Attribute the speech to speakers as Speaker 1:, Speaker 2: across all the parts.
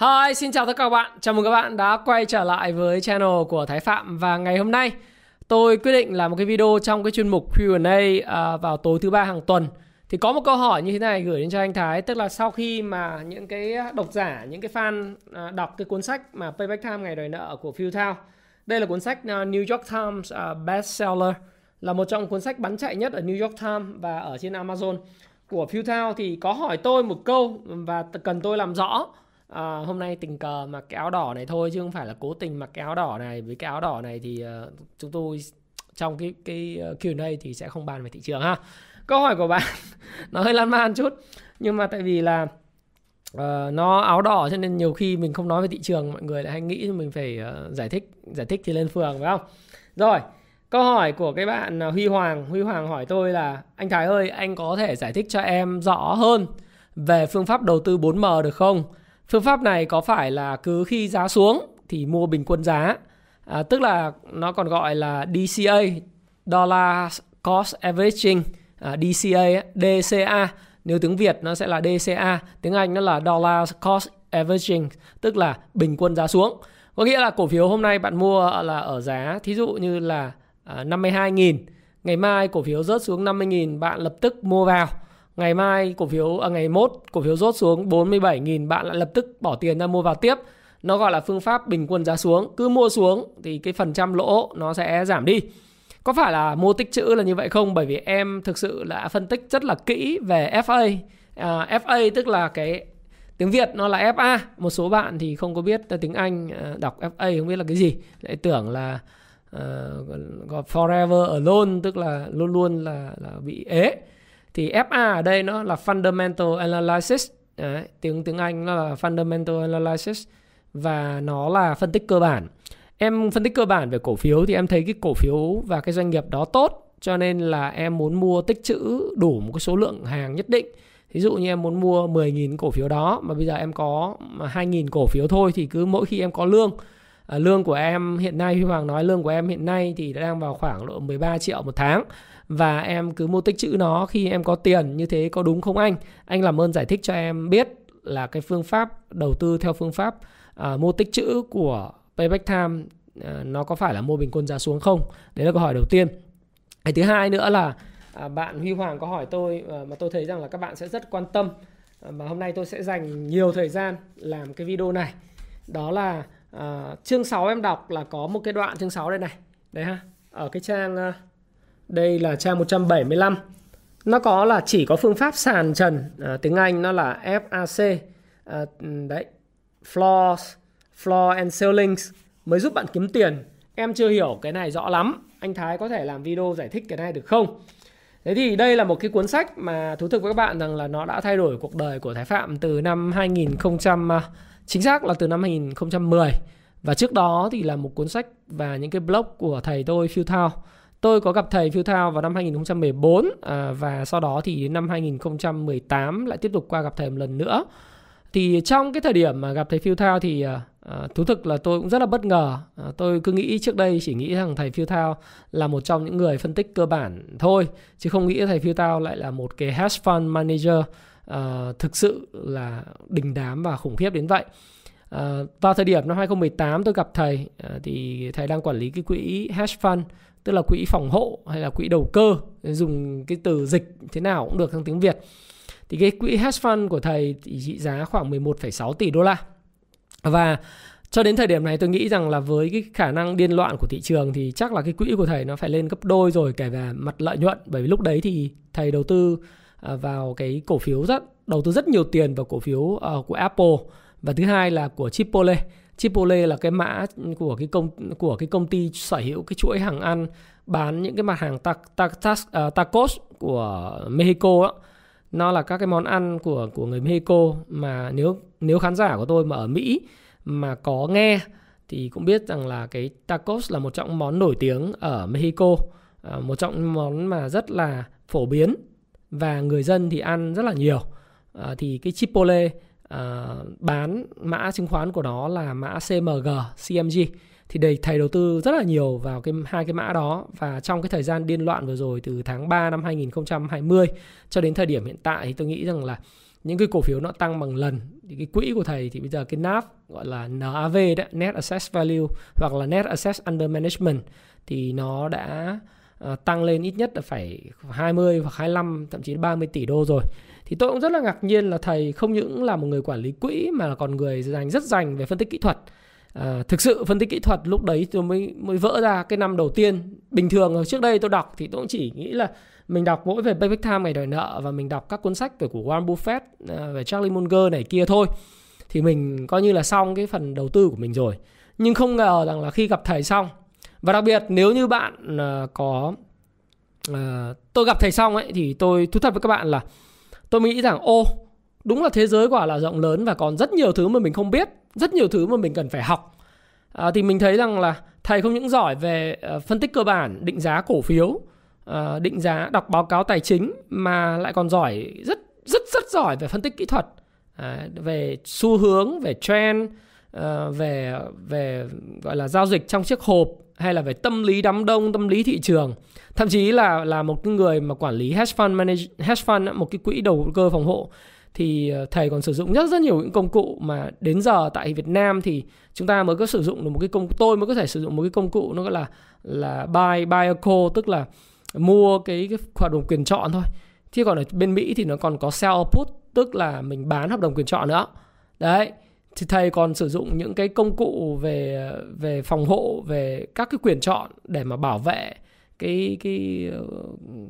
Speaker 1: Hi, xin chào tất cả các bạn. Chào mừng các bạn đã quay trở lại với channel của Thái Phạm và ngày hôm nay tôi quyết định làm một cái video trong cái chuyên mục Q&A à, vào tối thứ ba hàng tuần. Thì có một câu hỏi như thế này gửi đến cho anh Thái, tức là sau khi mà những cái độc giả, những cái fan à, đọc cái cuốn sách mà Payback Time ngày đòi nợ của Phil Thao. Đây là cuốn sách à, New York Times bestseller, là một trong cuốn sách bán chạy nhất ở New York Times và ở trên Amazon của Phil Thao thì có hỏi tôi một câu và cần tôi làm rõ à, hôm nay tình cờ mặc cái áo đỏ này thôi chứ không phải là cố tình mặc cái áo đỏ này. Với cái áo đỏ này thì uh, chúng tôi trong cái cái ờ, Q&A thì sẽ không bàn về thị trường ha. Câu hỏi của bạn nó hơi lan man chút nhưng mà tại vì là uh, nó áo đỏ cho nên nhiều khi mình không nói về thị trường mọi người lại hay nghĩ mình phải uh, giải thích giải thích thì lên phường phải không? Rồi câu hỏi của cái bạn Huy Hoàng. Huy Hoàng hỏi tôi là anh Thái ơi anh có thể giải thích cho em rõ hơn về phương pháp đầu tư 4M được không? Phương pháp này có phải là cứ khi giá xuống thì mua bình quân giá, à, tức là nó còn gọi là DCA, Dollar Cost Averaging, à, DCA, DCA. Nếu tiếng Việt nó sẽ là DCA, tiếng Anh nó là Dollar Cost Averaging, tức là bình quân giá xuống. Có nghĩa là cổ phiếu hôm nay bạn mua là ở giá thí dụ như là à, 52.000, ngày mai cổ phiếu rớt xuống 50.000 bạn lập tức mua vào ngày mai cổ phiếu à, ngày mốt cổ phiếu rốt xuống 47.000 bạn lại lập tức bỏ tiền ra mua vào tiếp. Nó gọi là phương pháp bình quân giá xuống. Cứ mua xuống thì cái phần trăm lỗ nó sẽ giảm đi. Có phải là mua tích chữ là như vậy không? Bởi vì em thực sự đã phân tích rất là kỹ về FA à, FA tức là cái tiếng Việt nó là FA một số bạn thì không có biết tiếng Anh à, đọc FA không biết là cái gì. Lại tưởng là uh, forever alone tức là luôn luôn là là bị ế thì FA ở đây nó là fundamental analysis. Đấy, tiếng tiếng Anh nó là fundamental analysis và nó là phân tích cơ bản. Em phân tích cơ bản về cổ phiếu thì em thấy cái cổ phiếu và cái doanh nghiệp đó tốt cho nên là em muốn mua tích trữ đủ một cái số lượng hàng nhất định. Ví dụ như em muốn mua 10.000 cổ phiếu đó mà bây giờ em có 2.000 cổ phiếu thôi thì cứ mỗi khi em có lương à, lương của em hiện nay Huy Hoàng nói lương của em hiện nay thì đang vào khoảng độ 13 triệu một tháng và em cứ mua tích chữ nó khi em có tiền như thế có đúng không anh? Anh làm ơn giải thích cho em biết là cái phương pháp đầu tư theo phương pháp uh, mua tích chữ của Payback Time uh, nó có phải là mua bình quân giá xuống không? Đấy là câu hỏi đầu tiên. Cái thứ hai nữa là uh, bạn Huy Hoàng có hỏi tôi uh, mà tôi thấy rằng là các bạn sẽ rất quan tâm uh, mà hôm nay tôi sẽ dành nhiều thời gian làm cái video này. Đó là uh, chương 6 em đọc là có một cái đoạn chương 6 đây này. Đấy ha. Ở cái trang uh, đây là trang 175. Nó có là chỉ có phương pháp sàn trần, à, tiếng Anh nó là FAC. À, ừ, đấy, floors, floor and ceilings mới giúp bạn kiếm tiền. Em chưa hiểu cái này rõ lắm. Anh Thái có thể làm video giải thích cái này được không? Thế thì đây là một cái cuốn sách mà thú thực với các bạn rằng là nó đã thay đổi cuộc đời của Thái Phạm từ năm 2000 à, chính xác là từ năm 2010 và trước đó thì là một cuốn sách và những cái blog của thầy tôi Phil Thao Tôi có gặp thầy Phiêu Thao vào năm 2014 à, và sau đó thì năm 2018 lại tiếp tục qua gặp thầy một lần nữa. Thì trong cái thời điểm mà gặp thầy Phiêu Thao thì à, à, thú thực là tôi cũng rất là bất ngờ. À, tôi cứ nghĩ trước đây chỉ nghĩ rằng thầy Phiêu Thao là một trong những người phân tích cơ bản thôi, chứ không nghĩ thầy Phiêu Thao lại là một cái hedge fund manager à, thực sự là đình đám và khủng khiếp đến vậy. À, vào thời điểm năm 2018 tôi gặp thầy à, thì thầy đang quản lý cái quỹ hedge fund tức là quỹ phòng hộ hay là quỹ đầu cơ dùng cái từ dịch thế nào cũng được trong tiếng Việt. Thì cái quỹ hedge fund của thầy thì trị giá khoảng 11,6 tỷ đô la. Và cho đến thời điểm này tôi nghĩ rằng là với cái khả năng điên loạn của thị trường thì chắc là cái quỹ của thầy nó phải lên gấp đôi rồi kể về mặt lợi nhuận. Bởi vì lúc đấy thì thầy đầu tư à, vào cái cổ phiếu rất đầu tư rất nhiều tiền vào cổ phiếu ờ, của Apple. Và thứ hai là của Chipotle. Chipotle là cái mã của cái công của cái công ty sở hữu cái chuỗi hàng ăn bán những cái mặt hàng ta, ta, ta, uh, tacos của Mexico đó. Nó là các cái món ăn của của người Mexico mà nếu nếu khán giả của tôi mà ở Mỹ mà có nghe thì cũng biết rằng là cái tacos là một trong món nổi tiếng ở Mexico, à, một trong món mà rất là phổ biến và người dân thì ăn rất là nhiều. À, thì cái Chipotle uh, bán mã chứng khoán của nó là mã CMG, CMG thì đầy thầy đầu tư rất là nhiều vào cái hai cái mã đó. Và trong cái thời gian điên loạn vừa rồi từ tháng 3 năm 2020 cho đến thời điểm hiện tại thì tôi nghĩ rằng là những cái cổ phiếu nó tăng bằng lần. Thì cái quỹ của thầy thì bây giờ cái NAV gọi là NAV đó, Net Asset Value hoặc là Net Asset Under Management thì nó đã uh, tăng lên ít nhất là phải 20 hoặc 25 thậm chí 30 tỷ đô rồi thì tôi cũng rất là ngạc nhiên là thầy không những là một người quản lý quỹ mà là còn người dành rất dành về phân tích kỹ thuật. À, thực sự phân tích kỹ thuật lúc đấy tôi mới mới vỡ ra cái năm đầu tiên. Bình thường trước đây tôi đọc thì tôi cũng chỉ nghĩ là mình đọc mỗi về payback time ngày đòi nợ và mình đọc các cuốn sách về của Warren Buffett à, về Charlie Munger này kia thôi. Thì mình coi như là xong cái phần đầu tư của mình rồi. Nhưng không ngờ rằng là khi gặp thầy xong và đặc biệt nếu như bạn à, có à, tôi gặp thầy xong ấy thì tôi thú thật với các bạn là tôi nghĩ rằng ô đúng là thế giới quả là rộng lớn và còn rất nhiều thứ mà mình không biết rất nhiều thứ mà mình cần phải học. À, thì mình thấy rằng là thầy không những giỏi về uh, phân tích cơ bản định giá cổ phiếu uh, định giá đọc báo cáo tài chính mà lại còn giỏi rất rất rất giỏi về phân tích kỹ thuật à, về xu hướng về trend uh, về về gọi là giao dịch trong chiếc hộp hay là về tâm lý đám đông tâm lý thị trường thậm chí là là một cái người mà quản lý hedge fund manage hedge fund một cái quỹ đầu cơ phòng hộ thì ờ, thầy còn sử dụng rất rất nhiều những công cụ mà đến giờ tại Việt Nam thì chúng ta mới có sử dụng được một cái công tôi mới có thể sử dụng một cái công cụ nó gọi là là buy buy a call tức là mua cái, cái hợp đồng quyền chọn thôi. Chứ còn ở bên Mỹ thì nó còn có sell put tức là mình bán hợp đồng quyền chọn nữa. Đấy. Thì thầy còn sử dụng những cái công cụ về về phòng hộ, về các cái quyền chọn để mà bảo vệ cái cái ờ,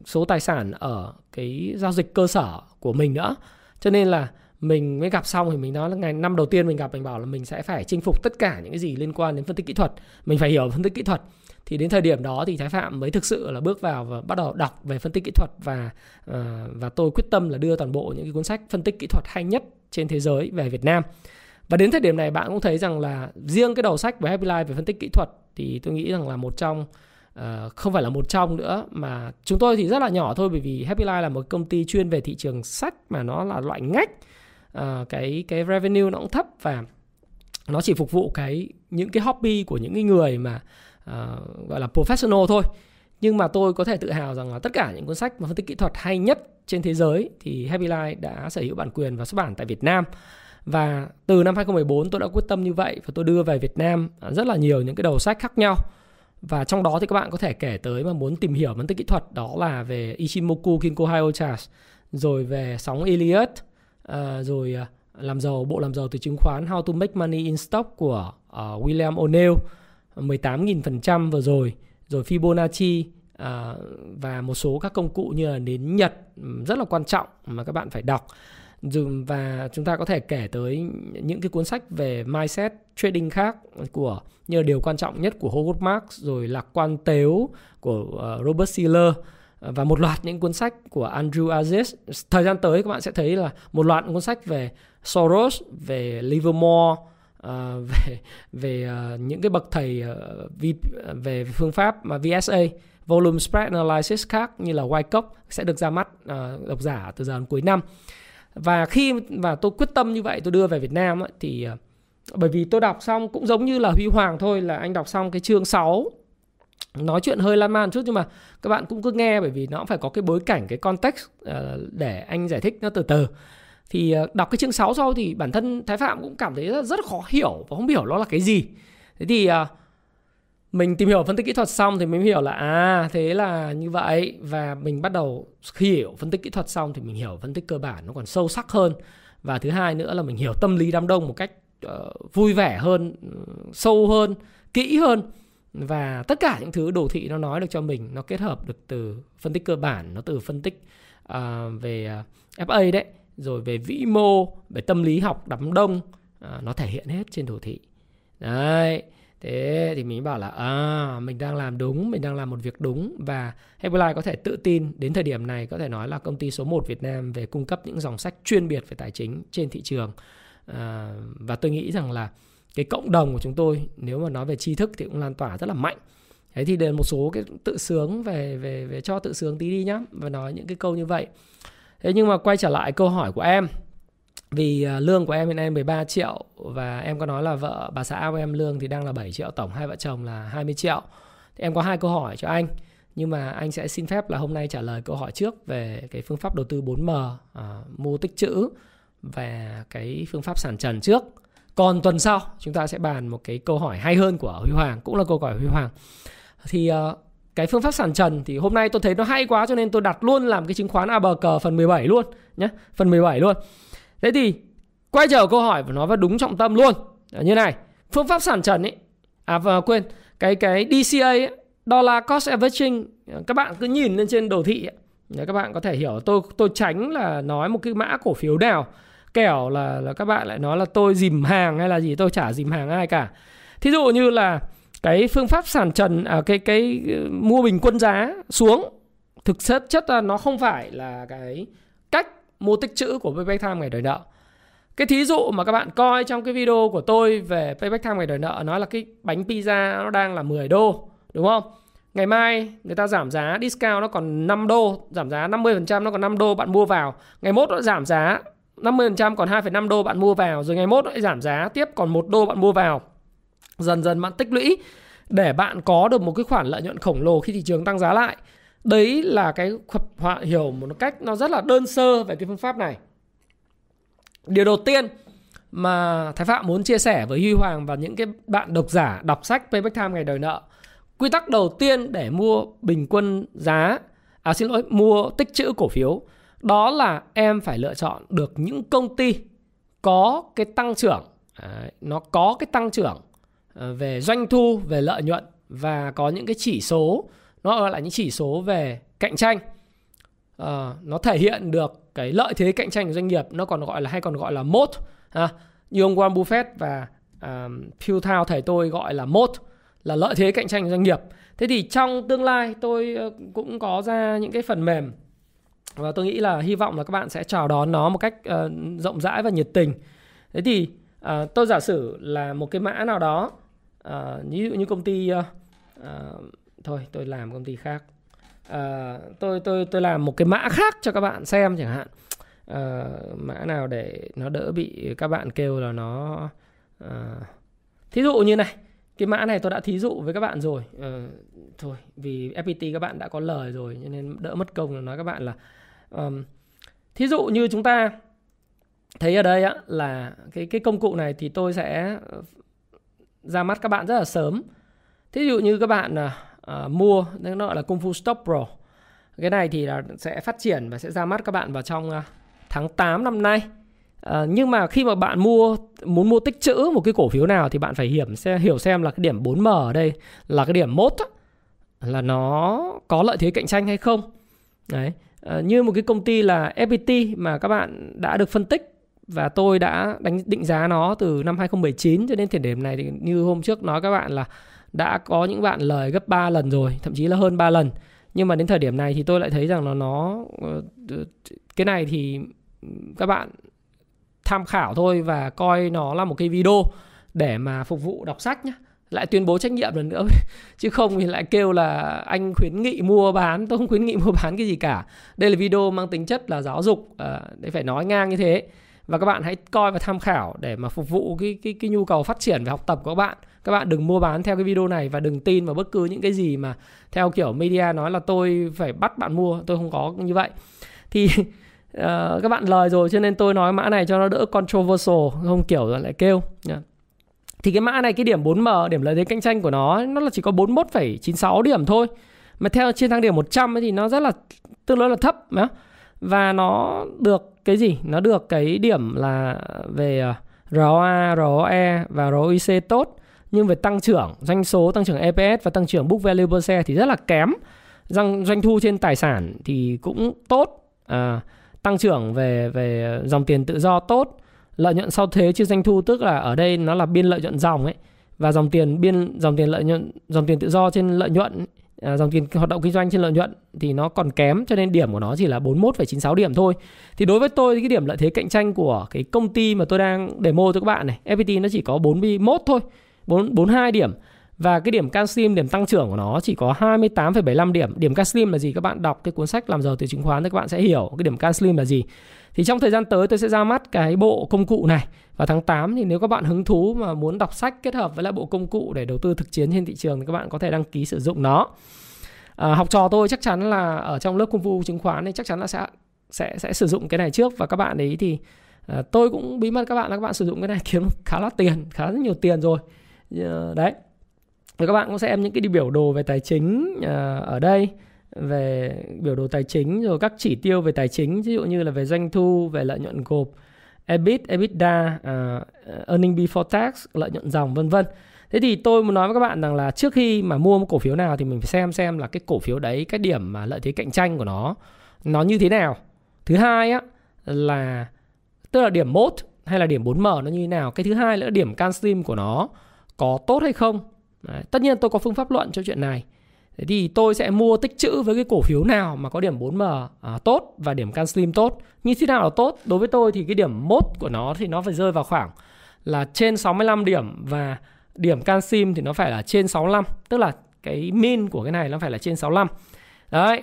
Speaker 1: số tài sản ở cái giao dịch cơ sở của mình nữa. Cho nên là mình mới gặp xong thì mình nói là ngày, năm đầu tiên mình gặp mình bảo là mình sẽ phải chinh phục tất cả những cái gì liên quan đến phân tích kỹ thuật. Mình phải hiểu phân tích kỹ thuật. Thì đến thời điểm đó thì thái phạm mới thực sự là bước vào và bắt đầu đọc về phân tích kỹ thuật và ờ, và tôi quyết tâm là đưa toàn bộ những cái cuốn sách phân tích kỹ thuật hay nhất trên thế giới về Việt Nam và đến thời điểm này bạn cũng thấy rằng là riêng cái đầu sách về Happy Life về phân tích kỹ thuật thì tôi nghĩ rằng là một trong Uh, không phải là một trong nữa mà chúng tôi thì rất là nhỏ thôi bởi vì Happy Life là một công ty chuyên về thị trường sách mà nó là loại ngách uh, cái cái revenue nó cũng thấp và nó chỉ phục vụ cái những cái hobby của những cái người mà uh, gọi là professional thôi. Nhưng mà tôi có thể tự hào rằng là tất cả những cuốn sách mà phân tích kỹ thuật hay nhất trên thế giới thì Happy Life đã sở hữu bản quyền và xuất bản tại Việt Nam và từ năm 2014 tôi đã quyết tâm như vậy và tôi đưa về Việt Nam à, rất là nhiều những cái đầu sách khác nhau. Và trong đó thì các bạn có thể kể tới mà muốn tìm hiểu vấn tích kỹ thuật đó là về Ichimoku Kinko Hyo rồi về sóng Elliott, à, rồi à, làm giàu bộ làm giàu từ chứng khoán How to Make Money in Stock của uh, William O'Neill 18.000% vừa rồi, rồi Fibonacci và một số các công cụ như là nến Nhật rất là quan trọng mà các bạn phải đọc và chúng ta có thể kể tới những cái cuốn sách về mindset trading khác của như là điều quan trọng nhất của Howard Marks rồi lạc quan tếu của ờ, Robert Siller ờ, và một loạt những cuốn sách của Andrew Aziz. Thời gian tới các bạn sẽ thấy là một loạt những cuốn sách về Soros, về Livermore, ờ, về về những cái bậc thầy về phương pháp mà VSA, Volume Spread Analysis khác như là Wyckoff sẽ được ra mắt độc giả từ giờ đến cuối năm và khi và tôi quyết tâm như vậy tôi đưa về Việt Nam ấy, thì ờ, bởi vì tôi đọc xong cũng giống như là Huy Hoàng thôi là anh đọc xong cái chương 6 nói chuyện hơi lan man chút nhưng mà các bạn cũng cứ nghe bởi vì nó cũng phải có cái bối cảnh cái context ờ, để anh giải thích nó từ từ. Thì ờ, đọc cái chương 6 sau thì bản thân Thái Phạm cũng cảm thấy rất, rất khó hiểu và không hiểu nó là cái gì. Thế thì uh, mình tìm hiểu phân tích kỹ thuật xong thì mình hiểu là à thế là như vậy. Và mình bắt đầu khi hiểu phân tích kỹ thuật xong thì mình hiểu phân tích cơ bản nó còn sâu sắc hơn. Và thứ hai nữa là mình hiểu tâm lý đám đông một cách uh, vui vẻ hơn ừ, sâu hơn kỹ hơn. Và tất cả những thứ đồ thị nó nói được cho mình nó kết hợp được từ phân tích cơ bản nó từ phân tích uh, về ờ, uh, FA đấy rồi về vĩ mô về tâm lý học đám đông uh, nó thể hiện hết trên đồ thị. Đấy thế thì mình bảo là à mình đang làm đúng mình đang làm một việc đúng. Và Herbalife có thể tự tin đến thời điểm này có thể nói là công ty số 1 Việt Nam về cung cấp những dòng sách chuyên biệt về tài chính trên thị trường. À, và tôi nghĩ rằng là cái cộng đồng của chúng tôi nếu mà nói về tri thức thì cũng lan tỏa rất là mạnh. Thế thì đến một số cái tự sướng về về về cho tự sướng tí đi nhá và nói những cái câu như vậy. Thế nhưng mà quay trở lại câu hỏi của em vì à, lương của em hiện nay 13 triệu và em có nói là vợ bà xã của em lương thì đang là 7 triệu tổng hai vợ chồng là 20 triệu. Thì em có hai câu hỏi cho anh nhưng mà anh sẽ xin phép là hôm nay trả lời câu hỏi trước về cái phương pháp đầu tư 4M à, mua tích trữ và cái phương pháp sản trần trước. Còn tuần sau chúng ta sẽ bàn một cái câu hỏi hay hơn của Huy Hoàng cũng là câu hỏi Huy Hoàng. Thì uh, cái phương pháp sản trần thì hôm nay tôi thấy nó hay quá cho nên tôi đặt luôn làm cái chứng khoán ABG phần 17 luôn nhé phần 17 luôn thế thì quay trở câu hỏi và nói vào đúng trọng tâm luôn. Như này phương pháp sản trần ấy à và quên cái cái DCA ấy, dollar cost averaging. Các bạn cứ nhìn lên trên đồ thị ấy, các bạn có thể hiểu tôi tôi tránh là nói một cái mã cổ phiếu nào kẻo là là các bạn lại nói là tôi dìm hàng hay là gì tôi chả dìm hàng ai cả. Thí dụ như là cái phương pháp sản trần à, cái cái ờ, mua bình quân giá xuống thực chất chất là nó không phải là cái mua tích chữ của payback time ngày đòi nợ cái thí dụ mà các bạn coi trong cái video của tôi về payback time ngày đòi nợ nói là cái bánh pizza nó đang là 10 đô đúng không ngày mai người ta giảm giá discount nó còn 5 đô giảm giá 50% nó còn 5 đô bạn mua vào ngày mốt nó giảm giá 50% còn 2,5 đô bạn mua vào rồi ngày mốt nó giảm giá tiếp còn 1 đô bạn mua vào. Dần dần bạn tích lũy để bạn có được một cái khoản lợi nhuận khổng lồ khi thị trường tăng giá lại. Đấy là cái họa hiểu một cách nó rất là đơn sơ về cái phương pháp này. Điều đầu tiên mà Thái Phạm muốn chia sẻ với Huy Hoàng và những cái bạn độc giả đọc sách Payback Time ngày đời nợ. Quy tắc đầu tiên để mua bình quân giá, à xin lỗi, mua tích trữ cổ phiếu đó là em phải lựa chọn được những công ty có cái tăng trưởng nó có cái tăng trưởng à, về doanh thu về lợi nhuận và có những cái chỉ số nó gọi là những chỉ số về cạnh tranh. À, nó thể hiện được cái lợi thế cạnh tranh của doanh nghiệp nó còn gọi là hay còn gọi là mốt à, như ông Warren Buffett và uh, Phil Thao thầy tôi gọi là mốt là lợi thế cạnh tranh của doanh nghiệp. Thế thì trong tương lai tôi ờ, cũng có ra những cái phần mềm và tôi nghĩ là hy vọng là các bạn sẽ chào đón nó một cách uh, rộng rãi và nhiệt tình. Thế thì uh, tôi giả sử là một cái mã nào đó uh, ví dụ như công ty uh, uh, thôi tôi làm công ty khác. À, tôi tôi tôi làm một cái mã khác cho các bạn xem chẳng hạn. À, mã nào để nó đỡ bị các bạn kêu là nó à, thí dụ như này cái mã này tôi đã thí dụ với các bạn rồi. À, thôi vì FPT các bạn đã có lời rồi nên đỡ mất công là nói các bạn là um, thí dụ như chúng ta thấy ở đây á, là cái cái công cụ này thì tôi sẽ ra mắt các bạn rất là sớm. Thí dụ như các bạn à, uh, mua nó gọi là Kung Fu Stop Pro cái này thì là sẽ phát triển và sẽ ra mắt các bạn vào trong uh, tháng 8 năm nay À, nhưng mà khi mà bạn mua muốn mua tích trữ một cái cổ phiếu nào thì bạn phải hiểu xem hiểu xem là cái điểm 4M ở đây là cái điểm mốt á, là nó có lợi thế cạnh tranh hay không. Đấy. À, như một cái công ty là FPT mà các bạn đã được phân tích và tôi đã đánh định giá nó từ năm 2019 cho đến thời điểm này thì như hôm trước nói các bạn là đã có những bạn lời gấp 3 lần rồi, thậm chí là hơn 3 lần. Nhưng mà đến thời điểm này thì tôi lại thấy rằng là nó ờ, cái này thì các bạn tham khảo thôi và coi nó là một cái video để mà phục vụ đọc sách nhé lại tuyên bố trách nhiệm lần nữa chứ không thì lại kêu là anh khuyến nghị mua bán tôi không khuyến nghị mua bán cái gì cả. Đây là video mang tính chất là giáo dục à, để phải nói ngang như thế và các bạn hãy coi và tham khảo để mà phục vụ cái cái cái nhu cầu phát triển và học tập của các bạn. Các bạn đừng mua bán theo cái video này và đừng tin vào bất cứ những cái gì mà theo kiểu media nói là tôi phải bắt bạn mua tôi không có như vậy. Thì uh, các bạn lời rồi cho nên tôi nói mã này cho nó đỡ controversial không kiểu lại kêu. Yeah thì cái mã này cái điểm 4M điểm lợi thế cạnh tranh của nó nó là chỉ có 41,96 điểm thôi. Mà theo trên thang điểm 100 thì nó rất là tương đối là thấp mà và nó được cái gì? Nó được cái điểm là về ờ, ROA, ROE và ROIC tốt. Nhưng về tăng trưởng doanh số tăng trưởng EPS và tăng trưởng book value per share thì rất là kém. Doanh doanh thu trên tài sản thì cũng tốt. À, tăng trưởng về về dòng tiền tự do tốt. Lợi nhuận sau thuế chia doanh thu tức là ở đây nó là biên lợi nhuận dòng ấy. Và dòng tiền biên dòng tiền lợi nhuận dòng tiền tự do trên lợi nhuận à, dòng tiền hoạt động kinh doanh trên lợi nhuận thì nó còn kém cho nên điểm của nó chỉ là 41,96 điểm thôi. Thì đối với tôi thì cái điểm lợi thế cạnh tranh của cái công ty mà tôi đang demo cho các bạn này, FPT nó chỉ có 41 thôi, 4 42 điểm và cái điểm Canslim điểm tăng trưởng của nó chỉ có 28,75 điểm. Điểm Canslim là gì? Các bạn đọc cái cuốn sách làm giàu từ chứng khoán thì các bạn sẽ hiểu cái điểm Canslim là gì. Thì trong thời gian tới tôi sẽ ra mắt cái bộ công cụ này vào tháng 8 thì nếu các bạn hứng thú mà muốn đọc sách kết hợp với lại bộ công cụ để đầu tư thực chiến trên thị trường thì các bạn có thể đăng ký sử dụng nó. À, học trò tôi chắc chắn là ở trong lớp công vụ chứng khoán thì chắc chắn là sẽ sẽ sẽ sử dụng cái này trước và các bạn ấy thì à, tôi cũng bí mật các bạn là các bạn sử dụng cái này kiếm khá là tiền, khá là nhiều tiền rồi. Ờ, đấy thì các bạn cũng xem những cái biểu đồ về tài chính à, ở đây về biểu đồ tài chính rồi các chỉ tiêu về tài chính ví dụ như là về doanh thu về lợi nhuận gộp EBIT, EBITDA, uh, earning before tax, lợi nhuận dòng vân vân. Thế thì tôi muốn nói với các bạn rằng là trước khi mà mua một cổ phiếu nào thì mình phải xem xem là cái cổ phiếu đấy cái điểm mà lợi thế cạnh tranh của nó nó như thế nào. Thứ hai á là tức là điểm mốt hay là điểm 4M nó như thế nào. Cái thứ hai là điểm CanSlim của nó có tốt hay không. Đấy. Tất nhiên tôi có phương pháp luận cho chuyện này. Thế thì tôi sẽ mua tích trữ với cái cổ phiếu nào mà có điểm 4M à, tốt và điểm can slim tốt. Như thế nào là tốt? Đối với tôi thì cái điểm mốt của nó thì nó phải rơi vào khoảng là trên 65 điểm và điểm can slim thì nó phải là trên 65. Tức là cái min của cái này nó phải là trên 65. Đấy.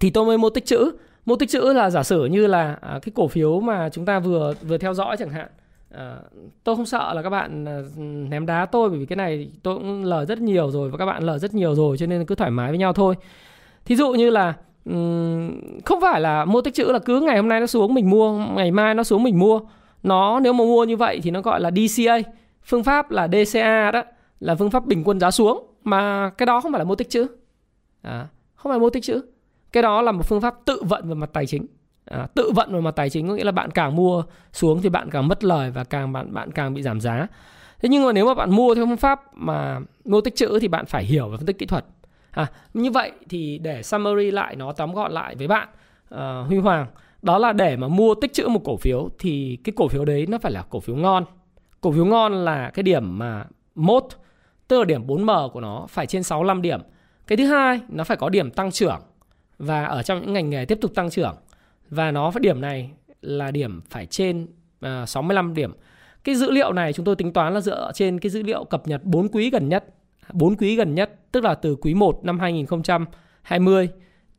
Speaker 1: Thì tôi mới mua tích trữ. Mua tích trữ là giả sử như là à, cái cổ phiếu mà chúng ta vừa vừa theo dõi chẳng hạn À, tôi không sợ là các bạn ờ, ném đá tôi bởi vì cái này tôi cũng lời rất nhiều rồi và các bạn lời rất nhiều rồi cho nên cứ thoải mái với nhau thôi. Thí dụ như là không phải là mua tích trữ là cứ ngày hôm nay nó xuống mình mua, ngày mai nó xuống mình mua. Nó nếu mà mua như vậy thì nó gọi là DCA. Phương pháp là DCA đó là phương pháp bình quân giá xuống mà cái đó không phải là mua tích trữ. À, không phải mua tích trữ. Cái đó là một phương pháp tự vận về mặt tài chính à, tự vận về mặt tài chính có nghĩa là bạn càng mua xuống thì bạn càng mất lời và càng bạn bạn càng bị giảm giá. Thế nhưng mà nếu mà bạn mua theo phương pháp mà mua tích trữ thì bạn phải hiểu về phân tích kỹ thuật. À, như vậy thì để summary lại nó tóm gọn lại với bạn uh, huy hoàng đó là để mà mua tích trữ một cổ phiếu thì cái cổ phiếu đấy nó phải là cổ phiếu ngon. Cổ phiếu ngon là cái điểm mà mốt tức là điểm 4M của nó phải trên 65 điểm. Cái thứ hai nó phải có điểm tăng trưởng và ở trong những ngành nghề tiếp tục tăng trưởng và nó phải điểm này là điểm phải trên à, uh, 65 điểm. Cái dữ liệu này chúng tôi tính toán là dựa trên cái dữ liệu cập nhật 4 quý gần nhất. 4 quý gần nhất tức là từ quý 1 năm 2020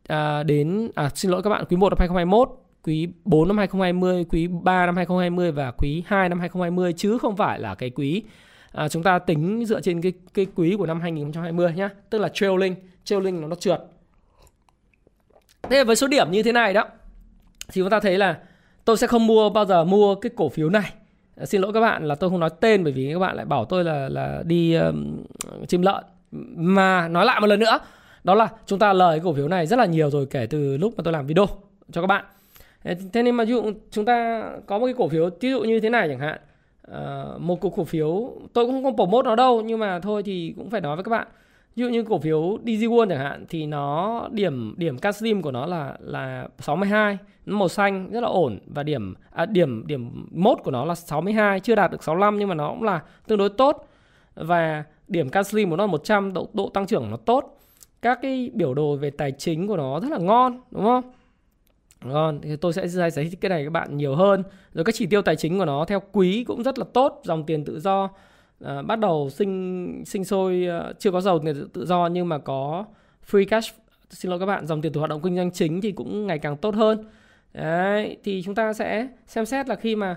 Speaker 1: à, đến à xin lỗi các bạn, quý 1 năm 2021, quý 4 năm 2020, quý 3 năm 2020 và quý 2 năm 2020 chứ không phải là cái quý à, chúng ta tính dựa trên cái cái quý của năm 2020 nhá, tức là trailing, trailing nó nó trượt. Thế với số điểm như thế này đó thì chúng ta thấy là tôi sẽ không mua bao giờ mua cái cổ phiếu này. À, xin lỗi các bạn là tôi không nói tên bởi vì các bạn lại bảo tôi là là đi um, chim lợn. Mà nói lại một lần nữa đó là chúng ta lời cổ phiếu này rất là nhiều rồi kể từ lúc mà tôi làm video cho các bạn. Thế nên mà ví dụ chúng ta có một cái cổ phiếu ví dụ như thế này chẳng hạn. Uh, một cổ phiếu tôi cũng không promote nó đâu nhưng mà thôi thì cũng phải nói với các bạn. Ví dụ như cổ phiếu DigiWon chẳng hạn thì nó điểm điểm cash của nó là là 62 nó màu xanh rất là ổn và điểm à, điểm điểm mốt của nó là 62 chưa đạt được 65 nhưng mà nó cũng là tương đối tốt. Và điểm Caslim của nó là 100 độ độ tăng trưởng nó tốt. Các cái biểu đồ về tài chính của nó rất là ngon đúng không? Ngon thì tôi sẽ giải thích cái này các bạn nhiều hơn. Rồi các chỉ tiêu tài chính của nó theo quý cũng rất là tốt dòng tiền tự do à, bắt đầu sinh sinh sôi à, chưa có dầu tiền tự do nhưng mà có free cash. Xin lỗi các bạn dòng tiền từ hoạt động kinh doanh chính thì cũng ngày càng tốt hơn đấy thì chúng ta sẽ xem xét là khi mà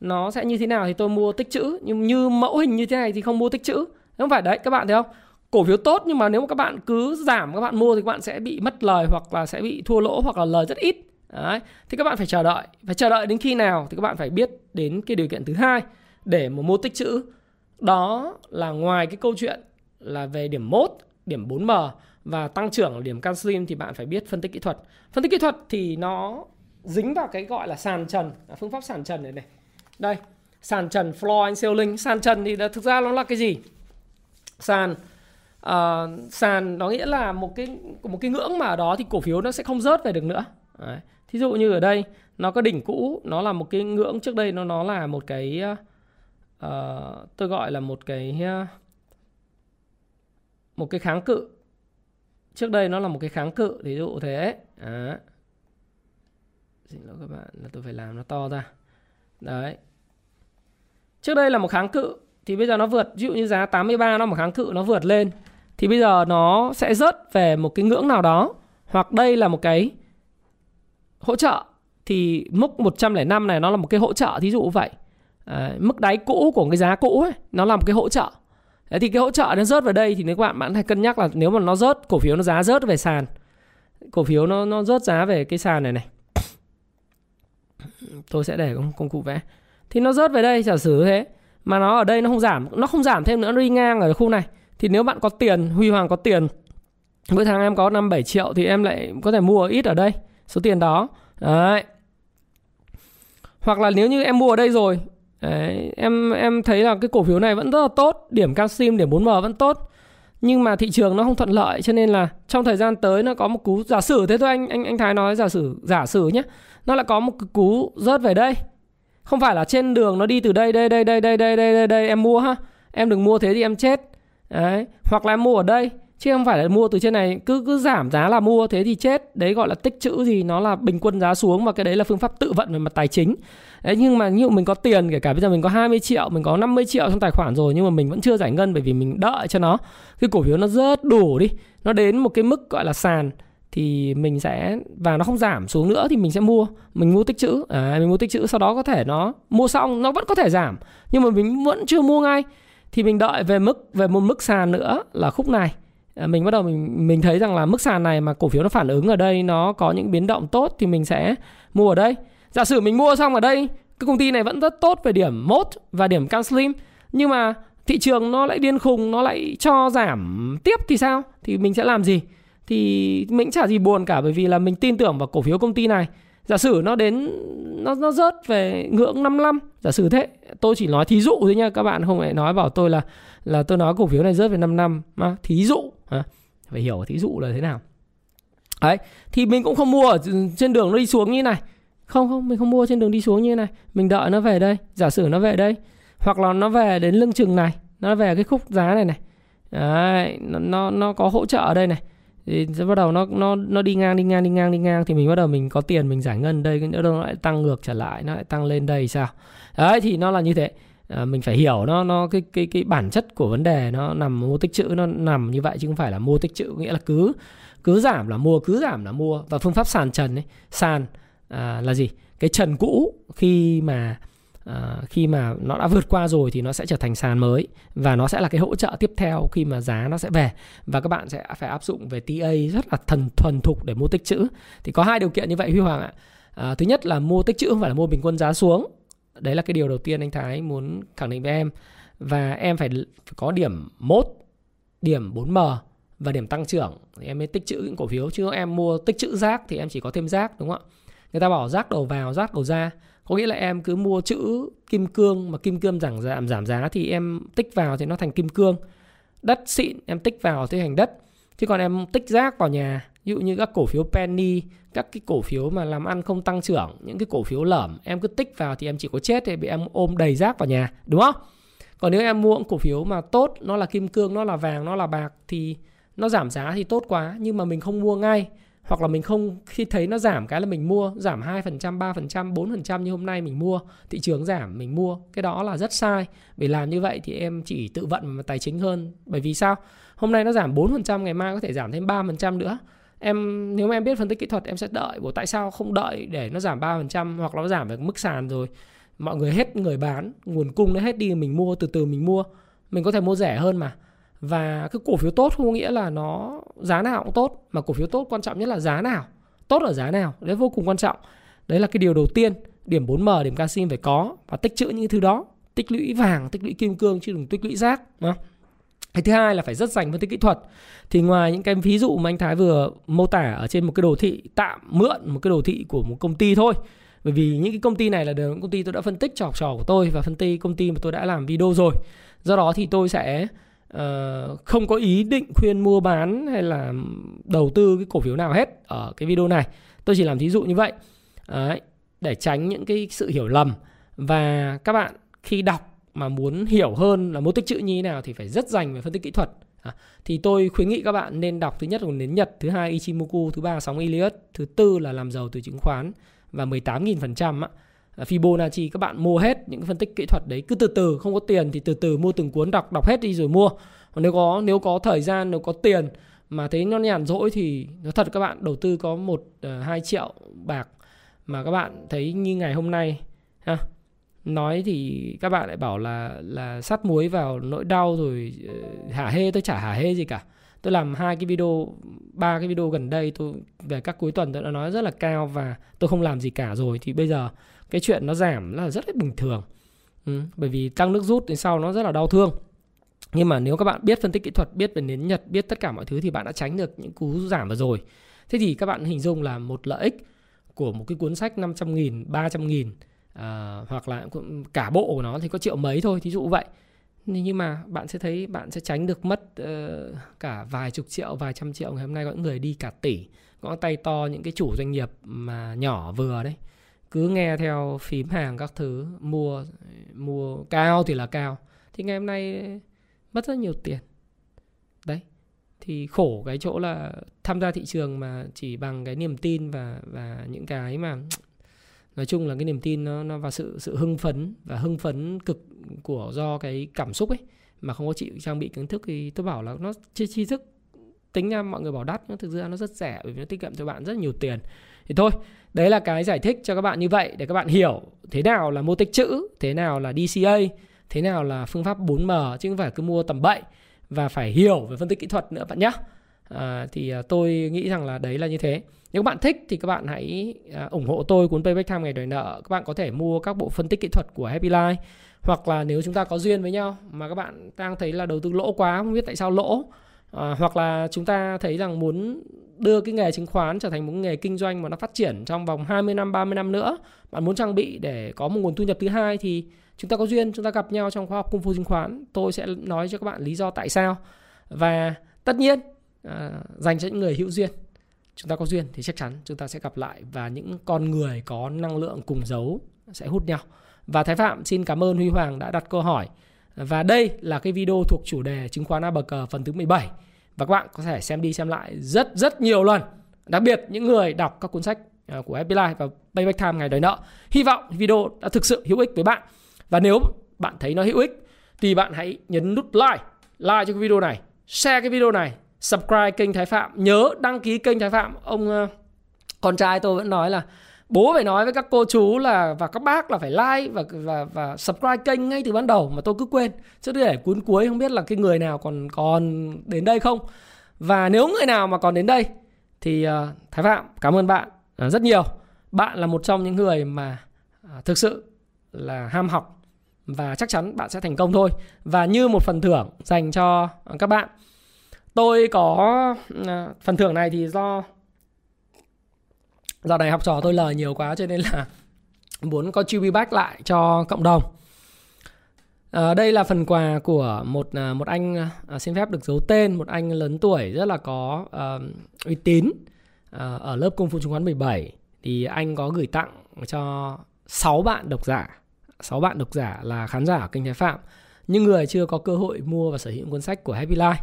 Speaker 1: nó sẽ như thế nào thì tôi mua tích chữ. Nhưng như mẫu hình như thế này thì không mua tích chữ. Không phải đấy các bạn thấy không? Cổ phiếu tốt nhưng mà nếu mà các bạn cứ giảm các bạn mua thì các bạn sẽ bị mất lời hoặc là sẽ bị thua lỗ hoặc là lời rất ít. Đấy thì các bạn phải chờ đợi. Phải chờ đợi đến khi nào thì các bạn phải biết đến cái điều kiện thứ hai để mà mua tích chữ. Đó là ngoài cái câu chuyện là về điểm mốt, điểm 4M và tăng trưởng điểm canxim thì bạn phải biết phân tích kỹ thuật. Phân tích kỹ thuật thì nó dính vào cái gọi là sàn trần, à, phương pháp sàn trần này này. Đây, sàn trần floor and ceiling. Sàn trần thì thực ra nó là cái gì? Sàn uh, sàn nó nghĩa là một cái một cái ngưỡng mà ở đó thì cổ phiếu nó sẽ không rớt về được nữa. Đấy. Thí dụ như ở đây nó có đỉnh cũ, nó là một cái ngưỡng trước đây nó nó là một cái uh, tôi gọi là một cái uh, một cái kháng cự trước đây nó là một cái kháng cự ví dụ thế à xin lỗi các bạn là tôi phải làm nó to ra. Đấy. Trước đây là một kháng cự thì bây giờ nó vượt. Ví dụ như giá 83 nó một kháng cự nó vượt lên thì bây giờ nó sẽ rớt về một cái ngưỡng nào đó. Hoặc đây là một cái hỗ trợ. Thì mức 105 này nó là một cái hỗ trợ thí dụ vậy. À, mức đáy cũ của cái giá cũ ấy nó là một cái hỗ trợ. Đấy thì cái hỗ trợ nó rớt vào đây thì nếu các bạn bạn phải cân nhắc là nếu mà nó rớt cổ phiếu nó giá rớt về sàn. Cổ phiếu nó nó rớt giá về cái sàn này này tôi sẽ để công, công cụ vẽ. Thì nó rớt về đây giả sử thế mà nó ở đây nó không giảm nó không giảm thêm nữa nó đi ngang ở khu này. Thì nếu bạn có tiền huy hoàng có tiền mỗi tháng em có 5 7 triệu thì em lại có thể mua ít ở đây số tiền đó. Đấy. Hoặc là nếu như em mua ở đây rồi đấy, em em thấy là cái cổ phiếu này vẫn rất là tốt điểm calcium điểm 4M vẫn tốt nhưng mà thị trường nó không thuận lợi cho nên là trong thời gian tới nó có một cú giả sử. Thế thôi anh anh anh Thái nói giả sử giả sử nhé nó lại có một cú rớt về đây. Không phải là trên đường nó đi từ đây đây đây đây đây đây đây đây, đây em mua ha. Em đừng mua thế thì em chết. Đấy hoặc là em mua ở đây chứ không phải là mua từ trên này cứ cứ giảm giá là mua thế thì chết. Đấy gọi là tích chữ gì nó là bình quân giá xuống và cái đấy là phương pháp tự vận về mặt tài chính. Đấy nhưng mà như mình có tiền kể cả bây giờ mình có 20 triệu mình có 50 triệu trong tài khoản rồi nhưng mà mình vẫn chưa giải ngân bởi vì mình đợi cho nó cái cổ phiếu nó rớt đủ đi nó đến một cái mức gọi là sàn thì mình sẽ và nó không giảm xuống nữa thì mình sẽ mua mình mua tích chữ à, mình mua tích chữ sau đó có thể nó mua xong nó vẫn có thể giảm nhưng mà mình vẫn chưa mua ngay thì mình đợi về mức về một mức sàn nữa là khúc này. Ờ, mình bắt đầu mình mình thấy rằng là mức sàn này mà cổ phiếu nó phản ứng ở đây, nó có những biến động tốt thì mình sẽ mua ở đây. Giả sử mình mua xong ở đây, cái công ty này vẫn rất tốt về điểm mốt và điểm slim, nhưng mà thị trường nó lại điên khùng, nó lại cho giảm tiếp thì sao? Thì mình sẽ làm gì? Thì mình chả gì buồn cả, bởi vì là mình tin tưởng vào cổ phiếu công ty này. Giả sử nó đến, nó nó rớt về ngưỡng 55 giả sử thế tôi chỉ nói thí dụ thôi nha các bạn không phải nói bảo tôi là là tôi nói cổ phiếu này rớt về 5 năm mà thí dụ à, phải hiểu thí dụ là thế nào. Đấy thì mình cũng không mua ở trên đường nó đi xuống như này. Không không mình không mua trên đường đi xuống như này. Mình đợi nó về đây giả sử nó về đây hoặc là nó về đến lưng chừng này nó về cái khúc giá này này. Đấy nó nó, nó có hỗ trợ ở đây này thì bắt đầu nó nó nó đi ngang đi ngang đi ngang đi ngang. Thì mình bắt đầu mình có tiền mình giải ngân. Đây nữa nó lại tăng ngược trở lại nó lại tăng lên đây sao? Đấy thì nó là như thế. À, mình phải hiểu nó nó cái cái cái bản chất của vấn đề nó nằm mua tích chữ nó nằm như vậy chứ không phải là mua tích chữ nghĩa là cứ cứ giảm là mua cứ giảm là mua. Và phương pháp sàn trần ấy sàn à, là gì? Cái trần cũ khi mà à, khi mà nó đã vượt qua rồi thì nó sẽ trở thành sàn mới và nó sẽ là cái hỗ trợ tiếp theo khi mà giá nó sẽ về. Và các bạn sẽ phải áp dụng về TA rất là thần thuần thục để mua tích chữ. Thì có hai điều kiện như vậy Huy Hoàng ạ. À, thứ nhất là mua tích chữ không phải là mua bình quân giá xuống. Đấy là cái điều đầu tiên anh Thái muốn khẳng định với em. Và em phải, phải có điểm mốt điểm 4M và điểm tăng trưởng. Thì em mới tích chữ những cổ phiếu. Chứ em mua tích chữ rác thì em chỉ có thêm rác đúng không ạ? Người ta bảo rác đầu vào rác đầu ra có nghĩa là em cứ mua chữ kim cương mà kim cương giảm giảm giảm giá thì em tích vào thì nó thành kim cương. Đất xịn, em tích vào thì thành đất. Chứ còn em tích rác vào nhà, ví dụ như các cổ phiếu penny, các cái cổ phiếu mà làm ăn không tăng trưởng, những cái cổ phiếu lởm, em cứ tích vào thì em chỉ có chết thì bị em ôm đầy rác vào nhà, đúng không? Còn nếu em mua những cổ phiếu mà tốt, nó là kim cương, nó là vàng, nó là bạc thì nó giảm giá thì tốt quá, nhưng mà mình không mua ngay hoặc là mình không khi thấy nó giảm cái là mình mua giảm 2%, 3%, 4% như hôm nay mình mua, thị trường giảm mình mua, cái đó là rất sai. Vì làm như vậy thì em chỉ tự vận mà tài chính hơn. Bởi vì sao? Hôm nay nó giảm 4%, ngày mai có thể giảm thêm 3% nữa. Em nếu mà em biết phân tích kỹ thuật em sẽ đợi. Bộ tại sao không đợi để nó giảm 3% hoặc là nó giảm về mức sàn rồi mọi người hết người bán, nguồn cung nó hết đi mình mua từ từ mình mua. Mình có thể mua rẻ hơn mà và cái cổ phiếu tốt không có nghĩa là nó giá nào cũng tốt, mà cổ phiếu tốt quan trọng nhất là giá nào, tốt ở giá nào, đấy vô cùng quan trọng. Đấy là cái điều đầu tiên, điểm 4M điểm canxi phải có và tích trữ những thứ đó, tích lũy vàng, tích lũy kim cương chứ đừng tích lũy rác, đúng không? cái thứ hai là phải rất dành phân tích kỹ thuật. Thì ngoài những cái ví dụ mà anh Thái vừa mô tả ở trên một cái đồ thị tạm mượn, một cái đồ thị của một công ty thôi, bởi vì những cái công ty này là đều những công ty tôi đã phân tích cho học trò của tôi và phân tích công ty mà tôi đã làm video rồi. Do đó thì tôi sẽ uh, không có ý định khuyên mua bán hay là đầu tư cái cổ phiếu nào hết ở cái video này. Tôi chỉ làm thí dụ như vậy. Đấy, để tránh những cái sự hiểu lầm. Và các bạn khi đọc mà muốn hiểu hơn là mô tích chữ như thế nào thì phải rất dành về phân tích kỹ thuật. À, thì tôi khuyến nghị các bạn nên đọc thứ nhất là nến Nhật thứ hai Ichimoku thứ ba sóng Elliott thứ tư là làm giàu từ chứng khoán và 18.000% á. Ờ, Fibonacci, các bạn mua hết những phân tích kỹ thuật đấy, cứ từ từ, không có tiền thì từ từ mua từng cuốn, đọc đọc hết đi rồi mua. Còn nếu có nếu có thời gian, nếu có tiền mà thấy nó nhàn rỗi thì nó thật các bạn, đầu tư có một ờ, hai triệu bạc mà các bạn thấy như ngày hôm nay, ha. Nói thì các bạn lại bảo là là sắt muối vào nỗi đau rồi ờ, hả hê, tôi chả hả hê gì cả. Tôi làm hai cái video, ba cái video gần đây tôi, về các cuối tuần tôi đã nói rất là cao và tôi không làm gì cả rồi. Thì bây giờ cái chuyện nó giảm là rất là bình thường. Ừ, bởi vì tăng nước rút đến sau nó rất là đau thương. Nhưng mà nếu các bạn biết phân tích kỹ thuật biết về nến nhật biết tất cả mọi thứ thì bạn đã tránh được những cú giảm vừa rồi. Thế thì các bạn hình dung là một lợi ích của một cái cuốn sách 500 nghìn 300 nghìn à, hoặc là cả bộ của nó thì có triệu mấy thôi thí dụ vậy. Nhưng mà bạn sẽ thấy bạn sẽ tránh được mất uh, cả vài chục triệu vài trăm triệu ngày hôm nay có những người đi cả tỷ. Có tay to những cái chủ doanh nghiệp mà nhỏ vừa đấy cứ nghe theo phím hàng các thứ mua mua cao thì là cao. Thì ngày hôm nay mất rất nhiều tiền. Đấy thì khổ cái chỗ là tham gia thị trường mà chỉ bằng cái niềm tin và và những cái mà nói chung là cái niềm tin nó nó và sự sự hưng phấn và hưng phấn cực của do cái cảm xúc ấy mà không có chịu trang bị kiến thức thì tôi bảo là nó chi, chi thức tính ra mọi người bảo đắt nhưng thực ra nó rất rẻ bởi vì nó tiết kiệm cho bạn rất nhiều tiền thì thôi đấy là cái giải thích cho các bạn như vậy để các bạn hiểu thế nào là mô tích chữ thế nào là DCA thế nào là phương pháp 4M chứ không phải cứ mua tầm bậy và phải hiểu về phân tích kỹ thuật nữa bạn nhé à, thì à, tôi nghĩ rằng là đấy là như thế. Nếu các bạn thích thì các bạn hãy à, ủng hộ tôi cuốn Payback Time ngày đòi nợ. Các bạn có thể mua các bộ phân tích kỹ thuật của Happy Life. Hoặc là nếu chúng ta có duyên với nhau mà các bạn đang thấy là đầu tư lỗ quá không biết tại sao lỗ à, hoặc là chúng ta thấy rằng muốn đưa cái nghề chứng khoán trở thành một nghề kinh doanh mà nó phát triển trong vòng 20 năm 30 năm nữa bạn muốn trang bị để có một nguồn thu nhập thứ hai thì chúng ta có duyên chúng ta gặp nhau trong khóa học cung phu chứng khoán. Tôi sẽ nói cho các bạn lý do tại sao. Và tất nhiên à, dành cho những người hữu duyên chúng ta có duyên thì chắc chắn chúng ta sẽ gặp lại và những con người có năng lượng cùng dấu sẽ hút nhau. Và Thái Phạm xin cảm ơn Huy Hoàng đã đặt câu hỏi và đây là cái video thuộc chủ đề chứng khoán A bờ cờ phần thứ 17 và các bạn có thể xem đi xem lại rất rất nhiều lần. Đặc biệt những người đọc các cuốn sách à, của của Life và Payback Time ngày đòi nợ. Hy vọng video đã thực sự hữu ích với bạn. Và nếu bạn thấy nó hữu ích, thì bạn hãy nhấn nút like like cho cái video này, share cái video này, subscribe kênh Thái Phạm. Nhớ đăng ký kênh Thái Phạm. Ông à, con trai tôi vẫn nói là bố phải nói với các cô chú là và các bác là phải like và và và subscribe kênh ngay từ ban đầu mà tôi cứ quên. Chứ để cuốn cuối không biết là cái người nào còn còn đến đây không. Và nếu người nào mà còn đến đây thì uh, Thái Phạm cảm ơn bạn uh, rất nhiều. Bạn là một trong những người mà uh, thực sự là ham học và chắc chắn bạn sẽ thành công thôi. Và như một phần thưởng dành cho các bạn tôi có uh, phần thưởng này thì do Dạo này học trò tôi lời nhiều quá cho nên là muốn có contribute back lại cho cộng đồng. À, đây là phần quà của một à, một anh à, à, xin phép được giấu tên, một anh lớn tuổi rất là có à, uy tín à, ở lớp Công phu chứng khoán 17 thì anh có gửi tặng cho 6 bạn độc giả. 6 bạn độc giả là khán giả kênh Thái Phạm. Những người chưa có cơ hội mua và sở hữu cuốn sách của Happy Life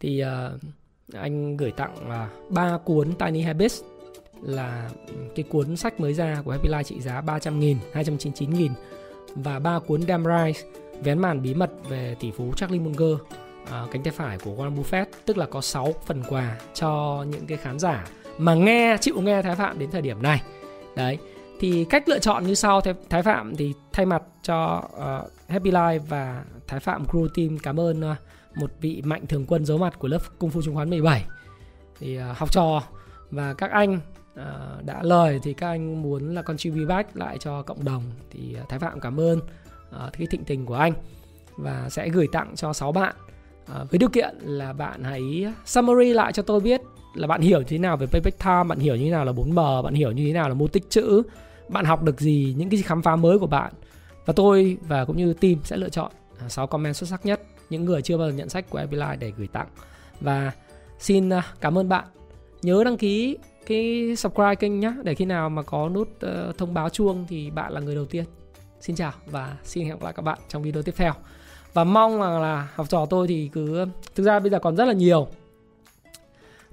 Speaker 1: thì uh, anh gửi tặng à, uh, 3 cuốn Tiny Habits là cái cuốn sách mới ra của Happy Life trị giá 300 nghìn, 299 nghìn và ba cuốn Damn Rise vén màn bí mật về tỷ phú Charlie Munger à, cánh tay phải của Warren Buffett tức là có 6 phần quà cho những cái khán giả mà nghe chịu nghe Thái Phạm đến thời điểm này. Đấy thì cách lựa chọn như sau Thái Phạm thì thay mặt cho uh, Happy Life và Thái Phạm Crew Team cảm ơn uh, một vị mạnh thường quân giấu mặt của lớp Cung Phu Chứng khoán 17 thì uh, học trò và các anh à, đã lời thì các anh muốn là contribute back lại cho cộng đồng thì ờ, Thái Phạm cảm ơn à, cái thịnh tình của anh và sẽ gửi tặng cho 6 bạn à, với điều kiện là bạn hãy summary lại cho tôi biết là bạn hiểu như thế nào về payback time, bạn hiểu như thế nào là 4M, bạn hiểu như thế nào là mô tích chữ, bạn học được gì, những cái khám phá mới của bạn. Và tôi và cũng như team sẽ lựa chọn 6 comment xuất sắc nhất, những người chưa bao giờ nhận sách của Epiline để gửi tặng. Và xin cảm ơn bạn. Nhớ đăng ký cái subscribe kênh nhé để khi nào mà có nút uh, thông báo chuông thì bạn là người đầu tiên. Xin chào và xin hẹn gặp lại các bạn trong video tiếp theo. Và mong là, là học trò tôi thì cứ thực ra bây giờ còn rất là nhiều.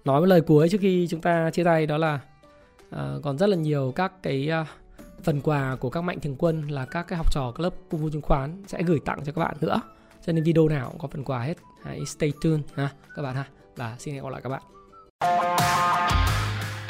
Speaker 1: Nói một lời cuối trước khi chúng ta chia tay đó là uh, còn rất là nhiều các cái uh, phần quà của các mạnh thường quân là các cái học trò các lớp cung vu chứng khoán sẽ gửi tặng cho các bạn nữa. Cho nên video nào cũng có phần quà hết. Hãy stay tuned ha các bạn ha. Và xin hẹn gặp lại các bạn.